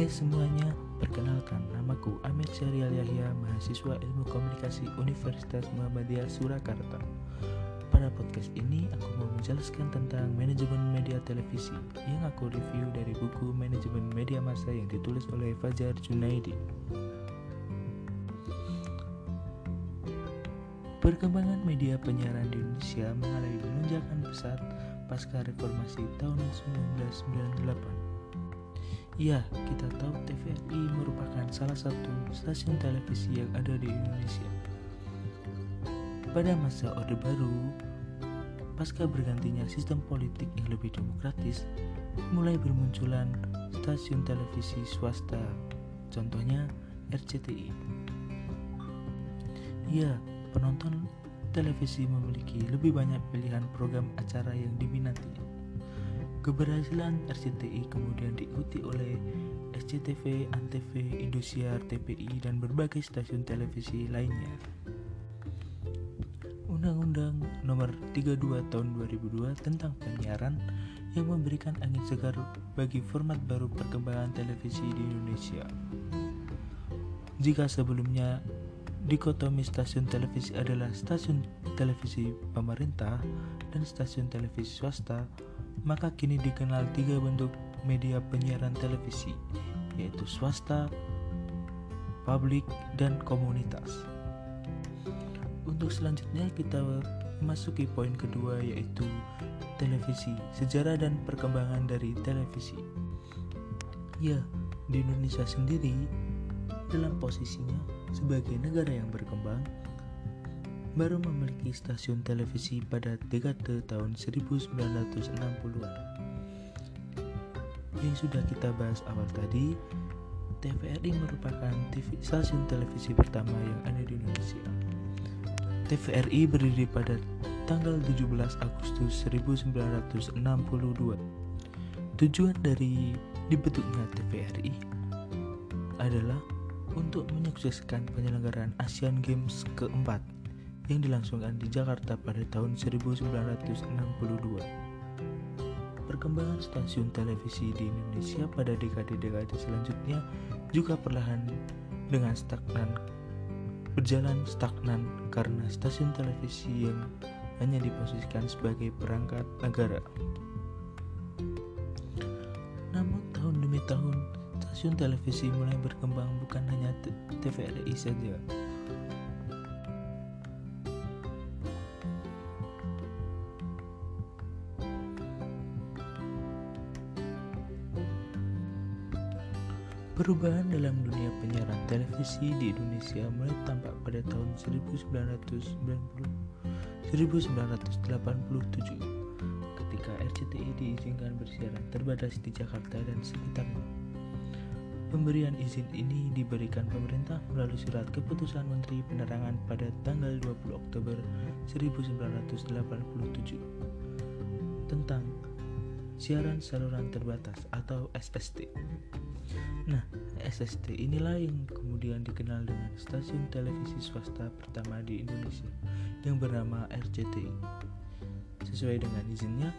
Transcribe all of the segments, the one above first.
Hai semuanya, perkenalkan namaku Amir Syarial Yahya, mahasiswa Ilmu Komunikasi Universitas Muhammadiyah Surakarta. Pada podcast ini aku mau menjelaskan tentang manajemen media televisi yang aku review dari buku Manajemen Media Massa yang ditulis oleh Fajar Junaidi. Perkembangan media penyiaran di Indonesia mengalami lonjakan pesat pasca reformasi tahun 1998 Ya, kita tahu TVRI merupakan salah satu stasiun televisi yang ada di Indonesia. Pada masa Orde Baru, pasca bergantinya sistem politik yang lebih demokratis, mulai bermunculan stasiun televisi swasta, contohnya RCTI. Ya, penonton televisi memiliki lebih banyak pilihan program acara yang diminati. Keberhasilan RCTI kemudian diikuti oleh SCTV, Antv, Indosiar, TPI, dan berbagai stasiun televisi lainnya. Undang-Undang Nomor 32 Tahun 2002 tentang penyiaran yang memberikan angin segar bagi format baru perkembangan televisi di Indonesia. Jika sebelumnya dikotomi stasiun televisi adalah stasiun televisi pemerintah dan stasiun televisi swasta, maka kini dikenal tiga bentuk media penyiaran televisi, yaitu swasta, publik, dan komunitas. Untuk selanjutnya kita memasuki poin kedua yaitu televisi, sejarah dan perkembangan dari televisi. Ya, di Indonesia sendiri dalam posisinya sebagai negara yang berkembang baru memiliki stasiun televisi pada dekade tahun 1960-an. Yang sudah kita bahas awal tadi, TVRI merupakan TV, stasiun televisi pertama yang ada di Indonesia. TVRI berdiri pada tanggal 17 Agustus 1962. Tujuan dari dibentuknya TVRI adalah untuk menyukseskan penyelenggaraan Asian Games keempat yang dilangsungkan di Jakarta pada tahun 1962. Perkembangan stasiun televisi di Indonesia pada dekade-dekade selanjutnya juga perlahan dengan stagnan berjalan stagnan karena stasiun televisi yang hanya diposisikan sebagai perangkat negara. Namun tahun demi tahun stasiun televisi mulai berkembang bukan hanya TVRI saja, Perubahan dalam dunia penyiaran televisi di Indonesia mulai tampak pada tahun 1990 1987 ketika RCTI diizinkan bersiaran terbatas di Jakarta dan sekitarnya. Pemberian izin ini diberikan pemerintah melalui surat keputusan Menteri Penerangan pada tanggal 20 Oktober 1987 tentang siaran saluran terbatas atau SST. Nah, SST inilah yang kemudian dikenal dengan stasiun televisi swasta pertama di Indonesia yang bernama RCTI. Sesuai dengan izinnya,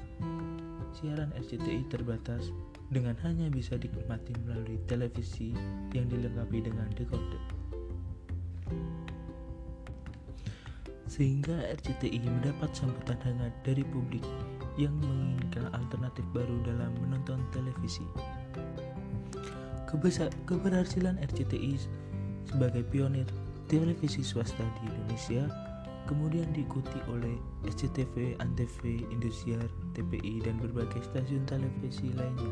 siaran RCTI terbatas dengan hanya bisa dinikmati melalui televisi yang dilengkapi dengan decoder. Sehingga RCTI mendapat sambutan hangat dari publik yang menginginkan alternatif baru dalam menonton televisi. Kebesar, keberhasilan RCTI sebagai pionir televisi swasta di Indonesia kemudian diikuti oleh SCTV, Antv, Indosiar, TPI, dan berbagai stasiun televisi lainnya.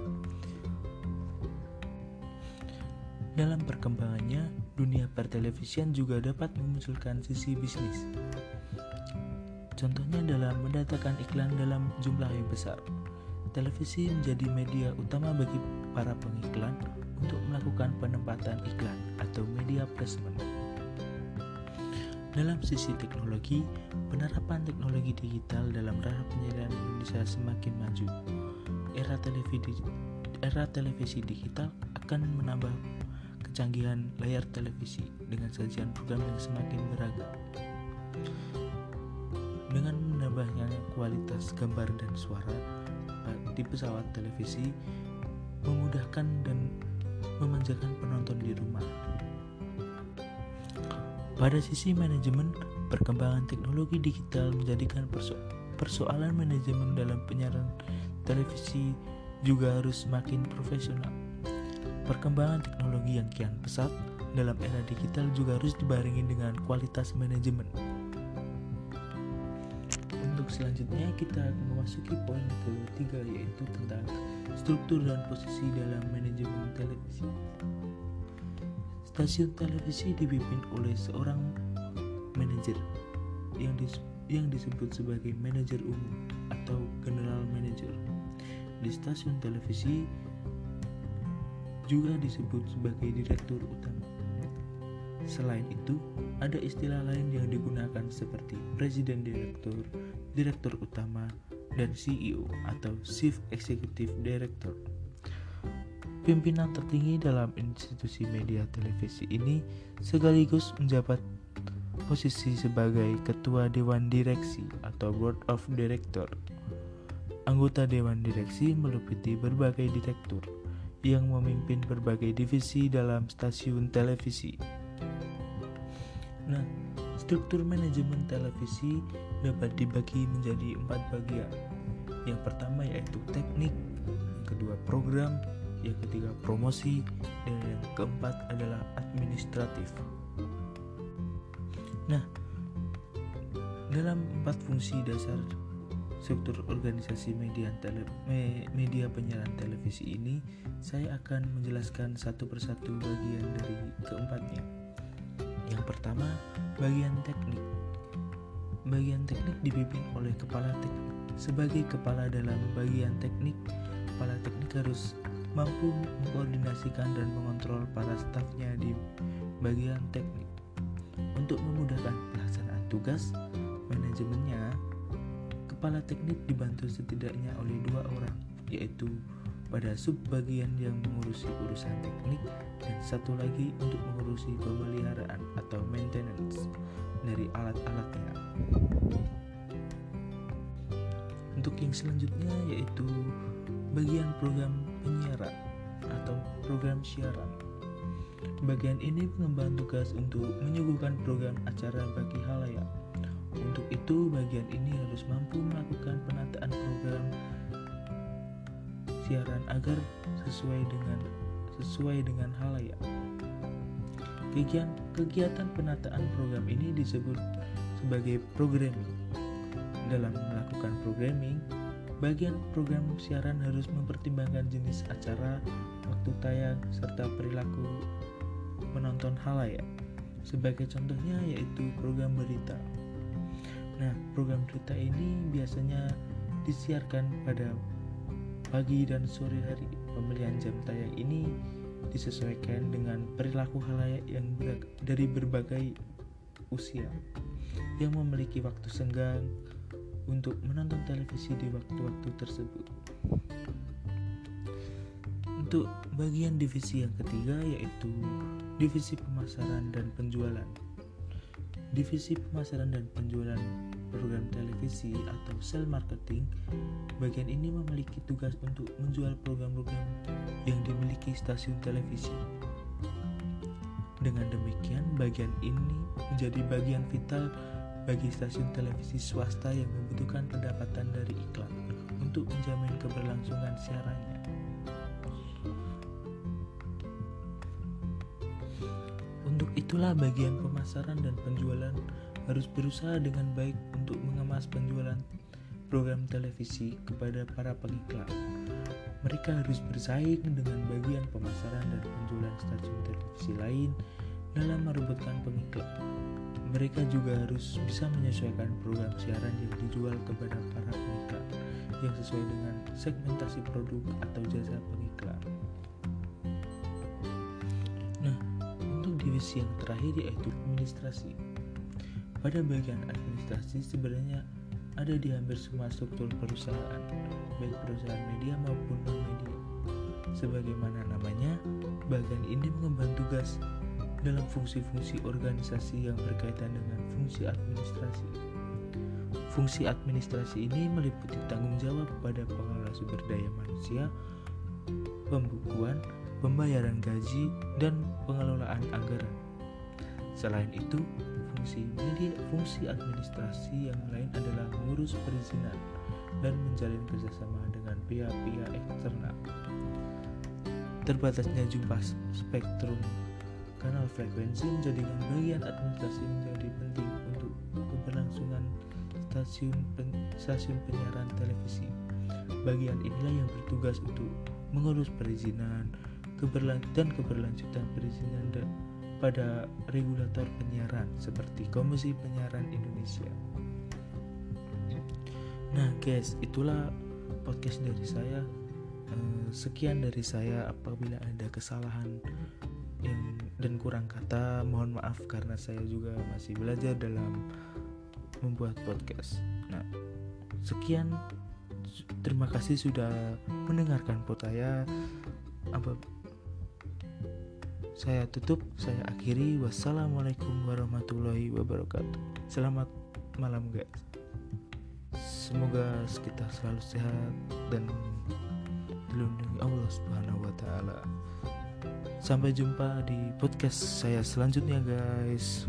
Dalam perkembangannya, dunia pertelevisian juga dapat memunculkan sisi bisnis. Contohnya dalam mendatangkan iklan dalam jumlah yang besar. Televisi menjadi media utama bagi para pengiklan untuk melakukan penempatan iklan atau media placement. Dalam sisi teknologi, penerapan teknologi digital dalam ranah penyiaran Indonesia semakin maju. Era televisi era televisi digital akan menambah kecanggihan layar televisi dengan sajian program yang semakin beragam. Dengan menambahnya kualitas gambar dan suara di pesawat televisi memudahkan dan memanjakan penonton di rumah. Pada sisi manajemen, perkembangan teknologi digital menjadikan perso persoalan manajemen dalam penyiaran televisi juga harus semakin profesional. Perkembangan teknologi yang kian pesat dalam era digital juga harus dibarengi dengan kualitas manajemen. Selanjutnya kita akan memasuki poin ketiga yaitu tentang struktur dan posisi dalam manajemen televisi. Stasiun televisi dipimpin oleh seorang manajer yang, dis yang disebut sebagai manajer umum atau general manager. Di stasiun televisi juga disebut sebagai direktur utama. Selain itu, ada istilah lain yang digunakan seperti presiden direktur, direktur utama, dan CEO atau Chief Executive Director. Pimpinan tertinggi dalam institusi media televisi ini sekaligus menjabat posisi sebagai ketua dewan direksi atau board of director. Anggota dewan direksi meliputi berbagai direktur yang memimpin berbagai divisi dalam stasiun televisi. Nah, struktur manajemen televisi dapat dibagi menjadi empat bagian. Yang pertama yaitu teknik, yang kedua program, yang ketiga promosi, dan yang keempat adalah administratif. Nah, dalam empat fungsi dasar struktur organisasi media tele, media penyiaran televisi ini, saya akan menjelaskan satu persatu bagian dari keempatnya. Pertama, bagian teknik. Bagian teknik dipimpin oleh kepala teknik. Sebagai kepala dalam bagian teknik, kepala teknik harus mampu mengkoordinasikan dan mengontrol para stafnya di bagian teknik. Untuk memudahkan pelaksanaan tugas, manajemennya, kepala teknik dibantu setidaknya oleh dua orang, yaitu pada subbagian yang mengurusi urusan teknik dan satu lagi untuk mengurusi pemeliharaan atau maintenance dari alat-alatnya. Untuk yang selanjutnya yaitu bagian program penyiaran atau program siaran. Bagian ini mengemban tugas untuk menyuguhkan program acara bagi halayak. Untuk itu, bagian ini harus mampu melakukan penataan program siaran agar sesuai dengan sesuai dengan halayak. Kegiatan, kegiatan penataan program ini disebut sebagai programming. Dalam melakukan programming, Bagian program siaran harus mempertimbangkan jenis acara, waktu tayang, serta perilaku menonton halayak. Sebagai contohnya yaitu program berita. Nah, program berita ini biasanya disiarkan pada pagi dan sore hari. Pemilihan jam tayang ini disesuaikan dengan perilaku halayak yang dari berbagai usia yang memiliki waktu senggang, untuk menonton televisi di waktu-waktu tersebut. Untuk bagian divisi yang ketiga yaitu divisi pemasaran dan penjualan. Divisi pemasaran dan penjualan program televisi atau sell marketing, bagian ini memiliki tugas untuk menjual program-program yang dimiliki stasiun televisi. Dengan demikian, bagian ini menjadi bagian vital bagi stasiun televisi swasta yang membutuhkan pendapatan dari iklan untuk menjamin keberlangsungan siarannya. Itulah bagian pemasaran dan penjualan harus berusaha dengan baik untuk mengemas penjualan program televisi kepada para pengiklan. Mereka harus bersaing dengan bagian pemasaran dan penjualan stasiun televisi lain dalam merebutkan pengiklan mereka juga harus bisa menyesuaikan program siaran yang dijual kepada para pengiklan yang sesuai dengan segmentasi produk atau jasa pengiklan. Divisi yang terakhir yaitu administrasi. Pada bagian administrasi sebenarnya ada di hampir semua struktur perusahaan, baik perusahaan media maupun non-media. Sebagaimana namanya, bagian ini mengemban tugas dalam fungsi-fungsi organisasi yang berkaitan dengan fungsi administrasi. Fungsi administrasi ini meliputi tanggung jawab pada pengelola sumber daya manusia, pembukuan, pembayaran gaji, dan pengelolaan anggaran. Selain itu, fungsi media fungsi administrasi yang lain adalah mengurus perizinan dan menjalin kerjasama dengan pihak-pihak eksternal. Terbatasnya jumlah spektrum kanal frekuensi menjadikan bagian administrasi menjadi penting untuk keberlangsungan stasiun pen, stasiun penyiaran televisi. Bagian inilah yang bertugas untuk mengurus perizinan keberlan dan keberlanjutan perizinan pada regulator penyiaran seperti Komisi Penyiaran Indonesia. Nah, guys, itulah podcast dari saya. Eh, sekian dari saya. Apabila ada kesalahan dan kurang kata, mohon maaf karena saya juga masih belajar dalam membuat podcast. Nah, sekian. Terima kasih sudah mendengarkan podcast saya. Apa saya tutup, saya akhiri. Wassalamualaikum warahmatullahi wabarakatuh. Selamat malam, guys. Semoga kita selalu sehat dan dilindungi Allah Subhanahu wa taala. Sampai jumpa di podcast saya selanjutnya, guys.